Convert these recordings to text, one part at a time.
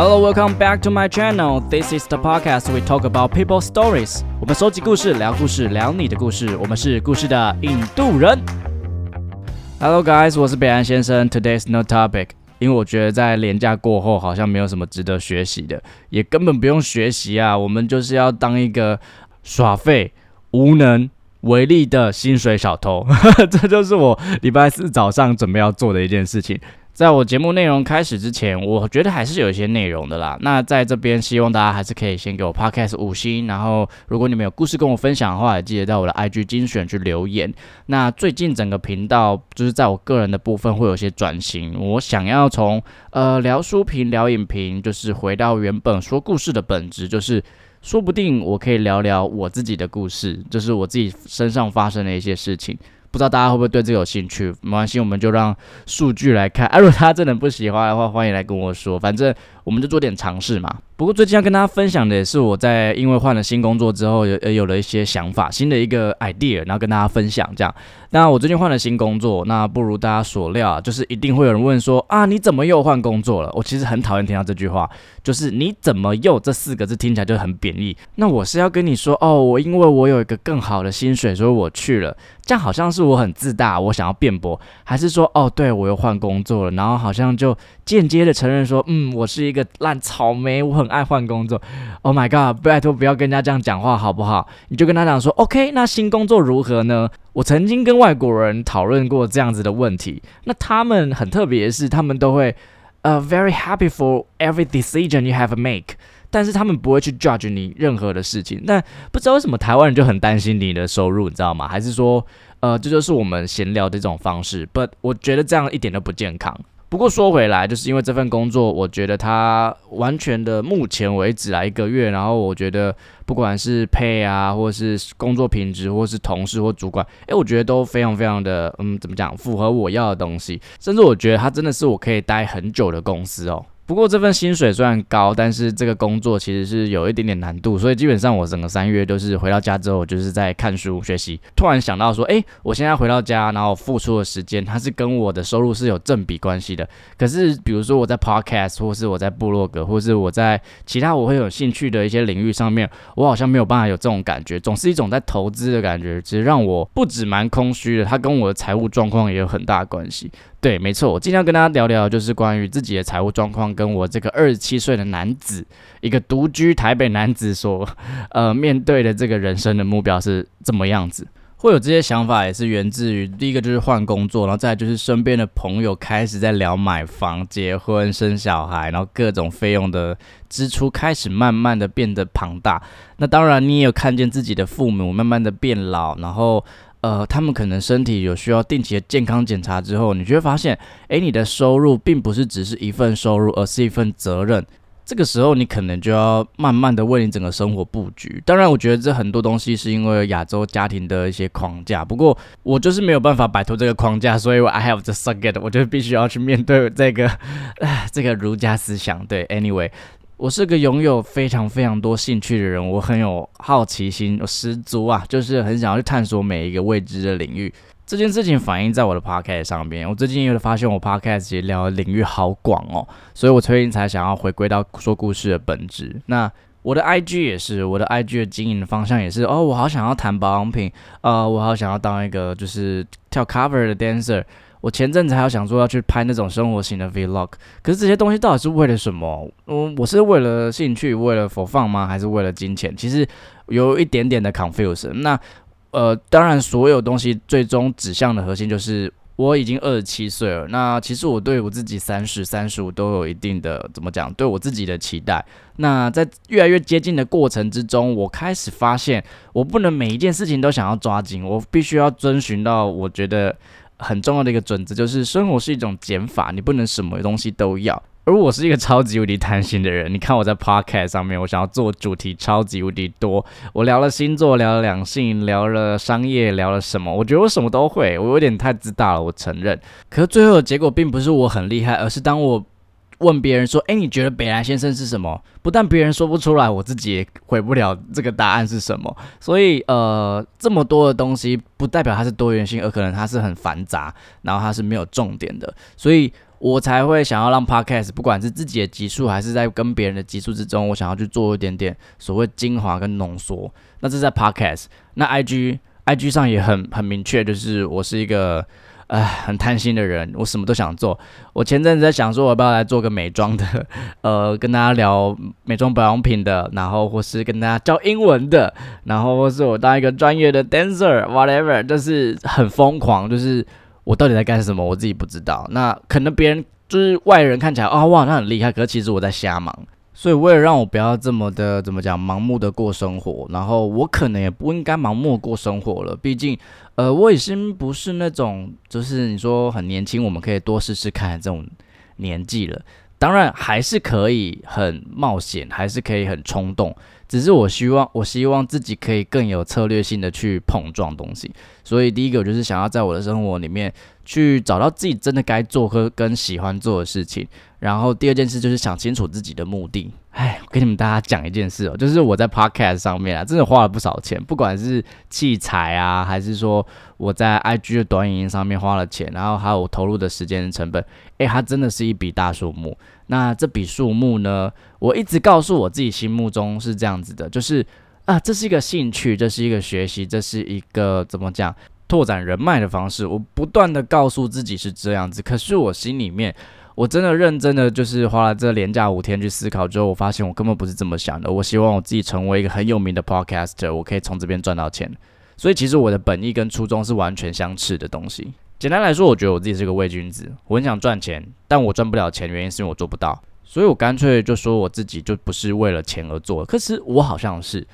Hello, welcome back to my channel. This is the podcast we talk about people stories. 我们收集故事，聊故事，聊你的故事。我们是故事的印度人。Hello guys，我是北安先生。Today's no topic，因为我觉得在廉假过后好像没有什么值得学习的，也根本不用学习啊。我们就是要当一个耍废、无能为力的薪水小偷。这就是我礼拜四早上准备要做的一件事情。在我节目内容开始之前，我觉得还是有一些内容的啦。那在这边，希望大家还是可以先给我 podcast 五星，然后如果你们有故事跟我分享的话，也记得到我的 IG 精选去留言。那最近整个频道就是在我个人的部分会有些转型，我想要从呃聊书评、聊影评，就是回到原本说故事的本质，就是说不定我可以聊聊我自己的故事，就是我自己身上发生的一些事情。不知道大家会不会对这个有兴趣？没关系，我们就让数据来看。啊，如果他真的不喜欢的话，欢迎来跟我说。反正我们就做点尝试嘛。不过最近要跟大家分享的也是我在因为换了新工作之后，有有了一些想法，新的一个 idea，然后跟大家分享这样。那我最近换了新工作，那不如大家所料，就是一定会有人问说啊，你怎么又换工作了？我其实很讨厌听到这句话，就是你怎么又这四个字听起来就很贬义。那我是要跟你说哦，我因为我有一个更好的薪水，所以我去了。这样好像是我很自大，我想要辩驳，还是说哦，对我又换工作了，然后好像就间接的承认说，嗯，我是一个烂草莓，我很。爱换工作，Oh my god！拜托不要跟人家这样讲话好不好？你就跟他讲说，OK，那新工作如何呢？我曾经跟外国人讨论过这样子的问题，那他们很特别的是，他们都会呃 very happy for every decision you have make，但是他们不会去 judge 你任何的事情。但不知道为什么台湾人就很担心你的收入，你知道吗？还是说呃这就是我们闲聊的这种方式？But 我觉得这样一点都不健康。不过说回来，就是因为这份工作，我觉得它完全的目前为止来一个月，然后我觉得不管是配啊，或是工作品质，或是同事或主管，诶，我觉得都非常非常的，嗯，怎么讲，符合我要的东西，甚至我觉得它真的是我可以待很久的公司哦。不过这份薪水虽然高，但是这个工作其实是有一点点难度，所以基本上我整个三月都是回到家之后就是在看书学习。突然想到说，哎，我现在回到家，然后付出的时间，它是跟我的收入是有正比关系的。可是比如说我在 podcast，或是我在部落格，或是我在其他我会有兴趣的一些领域上面，我好像没有办法有这种感觉，总是一种在投资的感觉，其实让我不止蛮空虚的。它跟我的财务状况也有很大关系。对，没错，我今天要跟大家聊聊，就是关于自己的财务状况，跟我这个二十七岁的男子，一个独居台北男子所，呃，面对的这个人生的目标是怎么样子？会有这些想法，也是源自于第一个就是换工作，然后再就是身边的朋友开始在聊买房、结婚、生小孩，然后各种费用的支出开始慢慢的变得庞大。那当然，你也有看见自己的父母慢慢的变老，然后。呃，他们可能身体有需要定期的健康检查之后，你就会发现，诶，你的收入并不是只是一份收入，而是一份责任。这个时候，你可能就要慢慢的为你整个生活布局。当然，我觉得这很多东西是因为亚洲家庭的一些框架。不过，我就是没有办法摆脱这个框架，所以我 I have to suck it。我就必须要去面对这个，这个儒家思想。对，anyway。我是个拥有非常非常多兴趣的人，我很有好奇心，我十足啊，就是很想要去探索每一个未知的领域。这件事情反映在我的 podcast 上面，我最近有发现我 podcast 聊的领域好广哦，所以我最近才想要回归到说故事的本质。那我的 IG 也是，我的 IG 的经营方向也是哦，我好想要谈保养品，呃，我好想要当一个就是跳 cover 的 dancer。我前阵子还有想说要去拍那种生活型的 vlog，可是这些东西到底是为了什么？嗯，我是为了兴趣，为了佛放吗？还是为了金钱？其实有一点点的 confusion。那呃，当然，所有东西最终指向的核心就是我已经二十七岁了。那其实我对我自己三十三十五都有一定的怎么讲？对我自己的期待。那在越来越接近的过程之中，我开始发现，我不能每一件事情都想要抓紧，我必须要遵循到我觉得。很重要的一个准则就是，生活是一种减法，你不能什么东西都要。而我是一个超级无敌贪心的人，你看我在 podcast 上面，我想要做主题超级无敌多。我聊了星座，聊了两性，聊了商业，聊了什么？我觉得我什么都会，我有点太自大了，我承认。可是最后的结果并不是我很厉害，而是当我。问别人说：“哎，你觉得北兰先生是什么？”不但别人说不出来，我自己也回不了这个答案是什么。所以，呃，这么多的东西不代表它是多元性，而可能它是很繁杂，然后它是没有重点的。所以我才会想要让 podcast 不管是自己的集数，还是在跟别人的集数之中，我想要去做一点点所谓精华跟浓缩。那这是在 podcast，那 IG IG 上也很很明确，就是我是一个。唉，很贪心的人，我什么都想做。我前阵子在想说，我要不要来做个美妆的，呃，跟大家聊美妆保养品的，然后或是跟大家教英文的，然后或是我当一个专业的 dancer，whatever，就是很疯狂，就是我到底在干什么，我自己不知道。那可能别人就是外人看起来啊，哇，那很厉害，可是其实我在瞎忙。所以为了让我不要这么的怎么讲盲目的过生活，然后我可能也不应该盲目过生活了。毕竟，呃，我已经不是那种就是你说很年轻，我们可以多试试看这种年纪了。当然还是可以很冒险，还是可以很冲动。只是我希望，我希望自己可以更有策略性的去碰撞东西。所以第一个就是想要在我的生活里面去找到自己真的该做和跟喜欢做的事情。然后第二件事就是想清楚自己的目的。哎，我跟你们大家讲一件事哦，就是我在 Podcast 上面啊，真的花了不少钱，不管是器材啊，还是说我在 IG 的短影音上面花了钱，然后还有我投入的时间成本，哎，它真的是一笔大数目。那这笔数目呢？我一直告诉我自己，心目中是这样子的，就是啊，这是一个兴趣，这是一个学习，这是一个怎么讲，拓展人脉的方式。我不断的告诉自己是这样子，可是我心里面，我真的认真的就是花了这连假五天去思考之后，我发现我根本不是这么想的。我希望我自己成为一个很有名的 podcaster，我可以从这边赚到钱。所以其实我的本意跟初衷是完全相斥的东西。简单来说，我觉得我自己是个伪君子，我很想赚钱，但我赚不了钱，原因是因为我做不到，所以我干脆就说我自己就不是为了钱而做。可是我好像是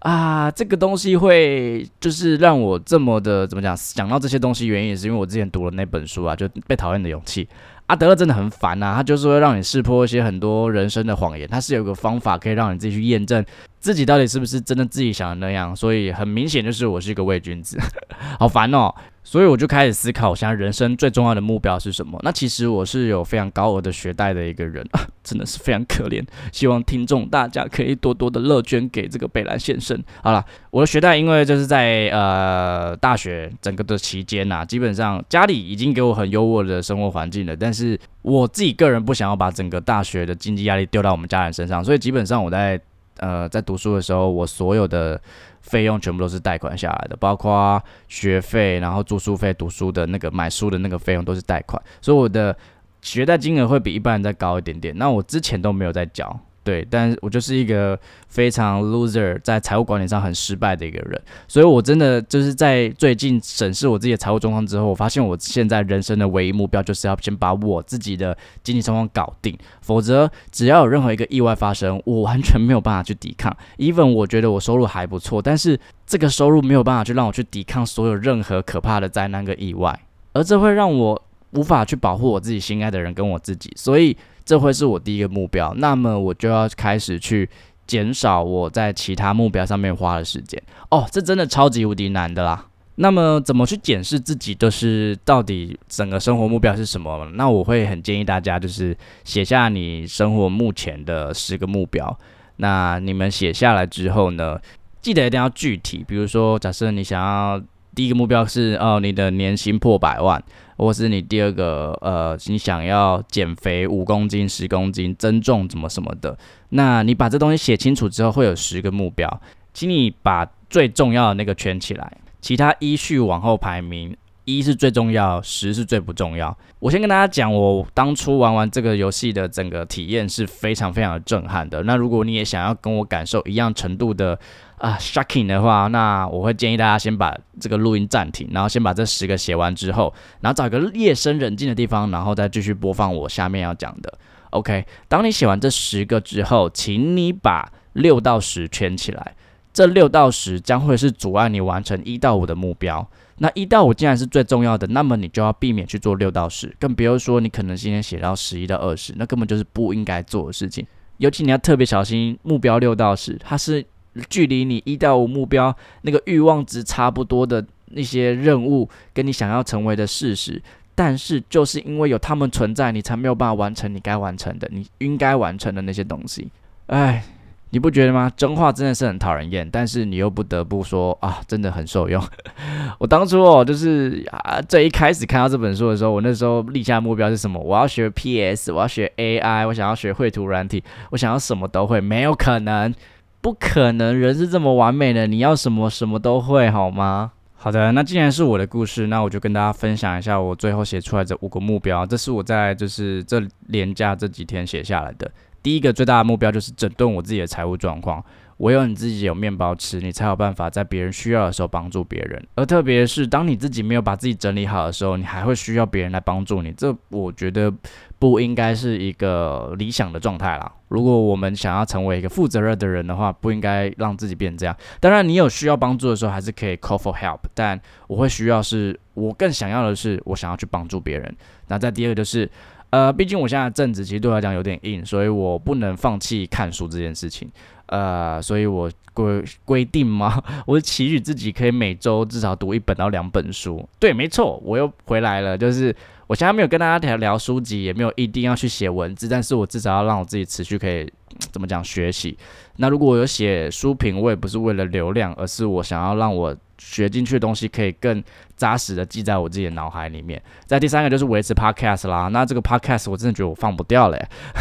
啊，这个东西会就是让我这么的怎么讲？想到这些东西，原因也是因为我之前读了那本书啊，就被讨厌的勇气。阿德勒真的很烦呐，他就是会让你识破一些很多人生的谎言，他是有个方法可以让你自己去验证自己到底是不是真的自己想的那样，所以很明显就是我是一个伪君子，好烦哦。所以我就开始思考，我现在人生最重要的目标是什么？那其实我是有非常高额的学贷的一个人啊，真的是非常可怜。希望听众大家可以多多的乐捐给这个北兰先生。好了，我的学贷因为就是在呃大学整个的期间呐，基本上家里已经给我很优渥的生活环境了，但是我自己个人不想要把整个大学的经济压力丢到我们家人身上，所以基本上我在呃在读书的时候，我所有的。费用全部都是贷款下来的，包括学费，然后住宿费、读书的那个买书的那个费用都是贷款，所以我的学贷金额会比一般人再高一点点。那我之前都没有在交。对，但我就是一个非常 loser，在财务管理上很失败的一个人，所以我真的就是在最近审视我自己的财务状况之后，我发现我现在人生的唯一目标就是要先把我自己的经济状况搞定，否则只要有任何一个意外发生，我完全没有办法去抵抗。even 我觉得我收入还不错，但是这个收入没有办法去让我去抵抗所有任何可怕的灾难跟意外，而这会让我无法去保护我自己心爱的人跟我自己，所以。这会是我第一个目标，那么我就要开始去减少我在其他目标上面花的时间。哦，这真的超级无敌难的啦。那么怎么去检视自己，就是到底整个生活目标是什么？那我会很建议大家，就是写下你生活目前的十个目标。那你们写下来之后呢，记得一定要具体。比如说，假设你想要第一个目标是哦，你的年薪破百万。或是你第二个，呃，你想要减肥五公斤、十公斤，增重怎么什么的？那你把这东西写清楚之后，会有十个目标，请你把最重要的那个圈起来，其他依序往后排名，一是最重要，十是最不重要。我先跟大家讲，我当初玩完这个游戏的整个体验是非常非常的震撼的。那如果你也想要跟我感受一样程度的，啊，shocking 的话，那我会建议大家先把这个录音暂停，然后先把这十个写完之后，然后找一个夜深人静的地方，然后再继续播放我下面要讲的。OK，当你写完这十个之后，请你把六到十圈起来，这六到十将会是阻碍你完成一到五的目标。那一到五既然是最重要的，那么你就要避免去做六到十，更比如说你可能今天写到十一到二十，那根本就是不应该做的事情。尤其你要特别小心，目标六到十，它是。距离你一到五目标那个欲望值差不多的那些任务，跟你想要成为的事实，但是就是因为有他们存在，你才没有办法完成你该完成的、你应该完成的那些东西。哎，你不觉得吗？真话真的是很讨人厌，但是你又不得不说啊，真的很受用。我当初哦，就是啊，最一开始看到这本书的时候，我那时候立下目标是什么？我要学 PS，我要学 AI，我想要学绘图软体，我想要什么都会，没有可能，不可能，人是这么完美的，你要什么什么都会，好吗？好的，那既然是我的故事，那我就跟大家分享一下我最后写出来这五个目标。这是我在就是这连假这几天写下来的。第一个最大的目标就是整顿我自己的财务状况。唯有你自己有面包吃，你才有办法在别人需要的时候帮助别人。而特别是当你自己没有把自己整理好的时候，你还会需要别人来帮助你。这我觉得不应该是一个理想的状态啦。如果我们想要成为一个负责任的人的话，不应该让自己变这样。当然，你有需要帮助的时候，还是可以 call for help。但我会需要是，我更想要的是，我想要去帮助别人。那再第二个就是，呃，毕竟我现在正职其实对我来讲有点硬，所以我不能放弃看书这件事情。呃，所以我规规定吗？我是期许自己可以每周至少读一本到两本书。对，没错，我又回来了，就是。我现在没有跟大家聊聊书籍，也没有一定要去写文字，但是我至少要让我自己持续可以怎么讲学习。那如果我有写书评，我也不是为了流量，而是我想要让我学进去的东西可以更扎实的记在我自己的脑海里面。再第三个就是维持 podcast 啦，那这个 podcast 我真的觉得我放不掉嘞，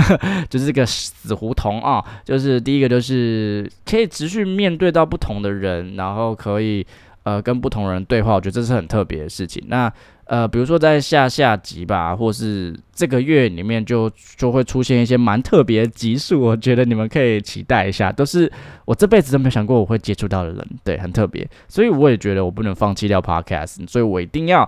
就是这个死胡同啊。就是第一个就是可以持续面对到不同的人，然后可以呃跟不同人对话，我觉得这是很特别的事情。那呃，比如说在下下集吧，或是这个月里面就就会出现一些蛮特别的集数，我觉得你们可以期待一下，都是我这辈子都没有想过我会接触到的人，对，很特别，所以我也觉得我不能放弃掉 podcast，所以我一定要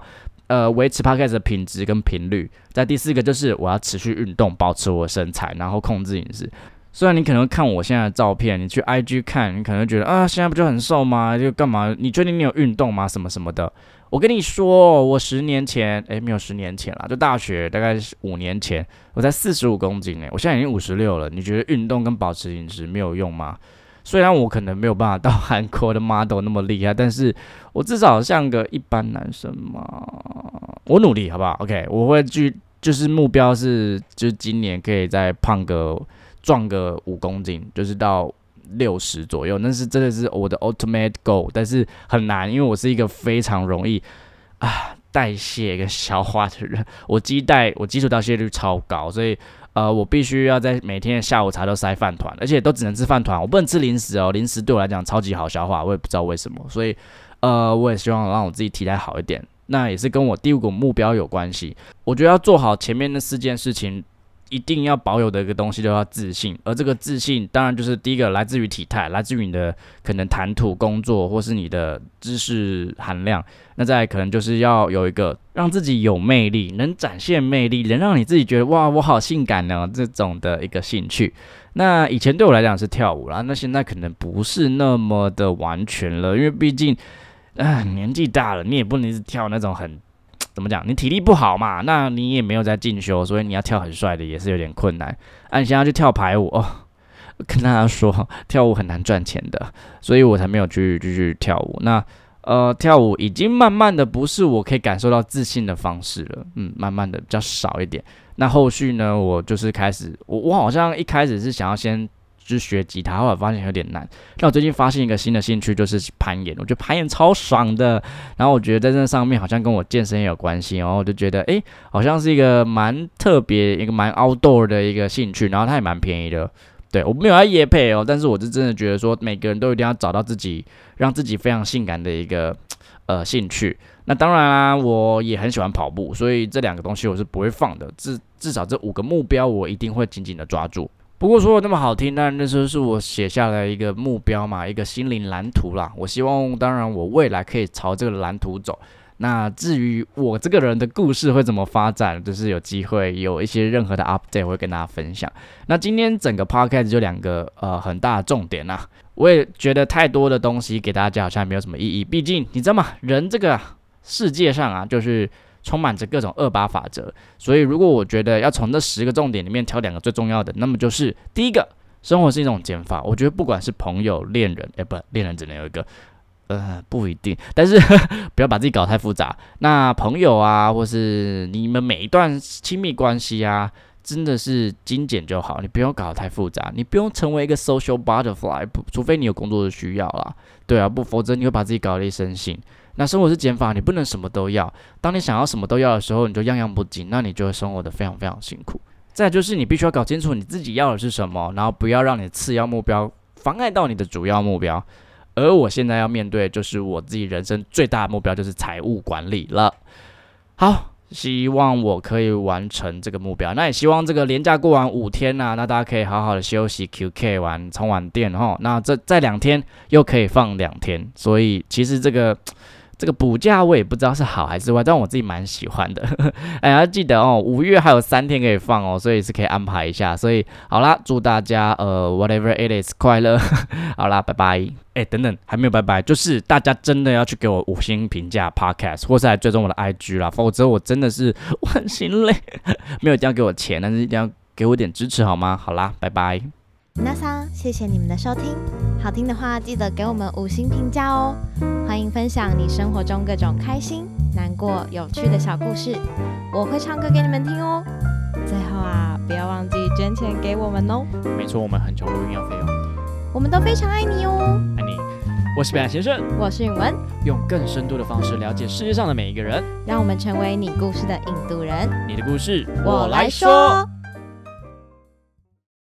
呃维持 podcast 的品质跟频率。在第四个就是我要持续运动，保持我的身材，然后控制饮食。虽然你可能看我现在的照片，你去 IG 看，你可能觉得啊，现在不就很瘦吗？就干嘛？你确定你有运动吗？什么什么的？我跟你说，我十年前，诶，没有十年前啦，就大学大概是五年前，我才四十五公斤，诶，我现在已经五十六了。你觉得运动跟保持饮食没有用吗？虽然我可能没有办法到韩国的 model 那么厉害，但是我至少像个一般男生嘛。我努力好不好？OK，我会去，就是目标是，就是今年可以再胖个壮个五公斤，就是到。六十左右，那是真的是我的 ultimate goal，但是很难，因为我是一个非常容易啊代谢跟消化的人，我基代我基础代谢率超高，所以呃我必须要在每天的下午茶都塞饭团，而且都只能吃饭团，我不能吃零食哦，零食对我来讲超级好消化，我也不知道为什么，所以呃我也希望让我自己体态好一点，那也是跟我第五个目标有关系，我觉得要做好前面那四件事情。一定要保有的一个东西，就要自信。而这个自信，当然就是第一个来自于体态，来自于你的可能谈吐、工作，或是你的知识含量。那再可能就是要有一个让自己有魅力，能展现魅力，能让你自己觉得哇，我好性感呢这种的一个兴趣。那以前对我来讲是跳舞啦，那现在可能不是那么的完全了，因为毕竟啊年纪大了，你也不能一直跳那种很。怎么讲？你体力不好嘛？那你也没有在进修，所以你要跳很帅的也是有点困难。啊，你现在去跳排舞哦，跟大家说，跳舞很难赚钱的，所以我才没有去继续跳舞。那呃，跳舞已经慢慢的不是我可以感受到自信的方式了，嗯，慢慢的比较少一点。那后续呢，我就是开始，我我好像一开始是想要先。就学吉他，后来发现有点难。那我最近发现一个新的兴趣，就是攀岩。我觉得攀岩超爽的。然后我觉得在这上面好像跟我健身也有关系。然后我就觉得，哎，好像是一个蛮特别、一个蛮 outdoor 的一个兴趣。然后它也蛮便宜的。对我没有要夜配哦，但是我是真的觉得说，每个人都一定要找到自己让自己非常性感的一个呃兴趣。那当然啦，我也很喜欢跑步，所以这两个东西我是不会放的。至至少这五个目标，我一定会紧紧的抓住。不过说的那么好听，但那时候是我写下来一个目标嘛，一个心灵蓝图啦。我希望，当然我未来可以朝这个蓝图走。那至于我这个人的故事会怎么发展，就是有机会有一些任何的 update 会跟大家分享。那今天整个 podcast 就两个呃很大的重点呐，我也觉得太多的东西给大家好像没有什么意义。毕竟你知道吗？人这个世界上啊，就是。充满着各种二八法则，所以如果我觉得要从这十个重点里面挑两个最重要的，那么就是第一个，生活是一种减法。我觉得不管是朋友、恋人，哎，不，恋人只能有一个，呃，不一定，但是 不要把自己搞太复杂。那朋友啊，或是你们每一段亲密关系啊，真的是精简就好，你不用搞得太复杂，你不用成为一个 social butterfly，不，除非你有工作的需要啦，对啊，不，否则你会把自己搞得一身腥。那生活是减法，你不能什么都要。当你想要什么都要的时候，你就样样不精，那你就会生活的非常非常辛苦。再就是你必须要搞清楚你自己要的是什么，然后不要让你次要目标妨碍到你的主要目标。而我现在要面对就是我自己人生最大的目标，就是财务管理了。好。希望我可以完成这个目标，那也希望这个连假过完五天呐，那大家可以好好的休息，QK 完充完电哈，那这再两天又可以放两天，所以其实这个。这个补假我也不知道是好还是坏，但我自己蛮喜欢的。哎呀，记得哦，五月还有三天可以放哦，所以是可以安排一下。所以好啦，祝大家呃，whatever it is，快乐。好啦，拜拜。哎，等等，还没有拜拜，就是大家真的要去给我五星评价，podcast，或是来追踪我的 IG 啦，否则我真的是我很心累。没有一定要给我钱，但是一定要给我点支持好吗？好啦，拜拜。那桑，谢谢你们的收听。好听的话，记得给我们五星评价哦。欢迎分享你生活中各种开心、难过、有趣的小故事，我会唱歌给你们听哦。最后啊，不要忘记捐钱给我们哦。没错，我们很穷，录音要费用。我们都非常爱你哦。爱你。我是北岸先生，我是允文，用更深度的方式了解世界上的每一个人，让我们成为你故事的引渡人。你的故事，我来说。